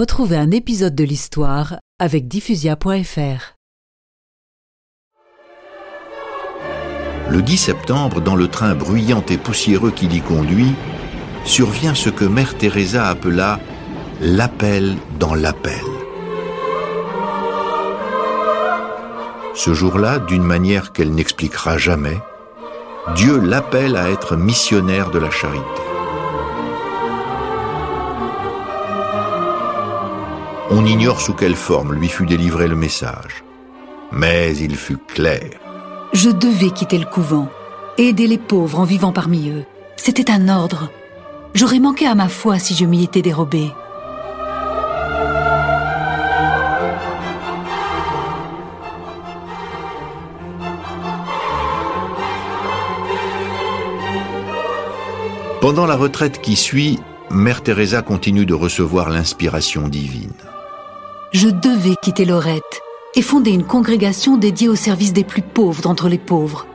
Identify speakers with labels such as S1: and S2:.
S1: Retrouvez un épisode de l'histoire avec diffusia.fr.
S2: Le 10 septembre, dans le train bruyant et poussiéreux qui l'y conduit, survient ce que Mère Teresa appela l'appel dans l'appel. Ce jour-là, d'une manière qu'elle n'expliquera jamais, Dieu l'appelle à être missionnaire de la charité. On ignore sous quelle forme lui fut délivré le message, mais il fut clair.
S3: Je devais quitter le couvent, aider les pauvres en vivant parmi eux. C'était un ordre. J'aurais manqué à ma foi si je m'y étais dérobé.
S2: Pendant la retraite qui suit, Mère Teresa continue de recevoir l'inspiration divine.
S3: Je devais quitter Lorette et fonder une congrégation dédiée au service des plus pauvres d'entre les pauvres.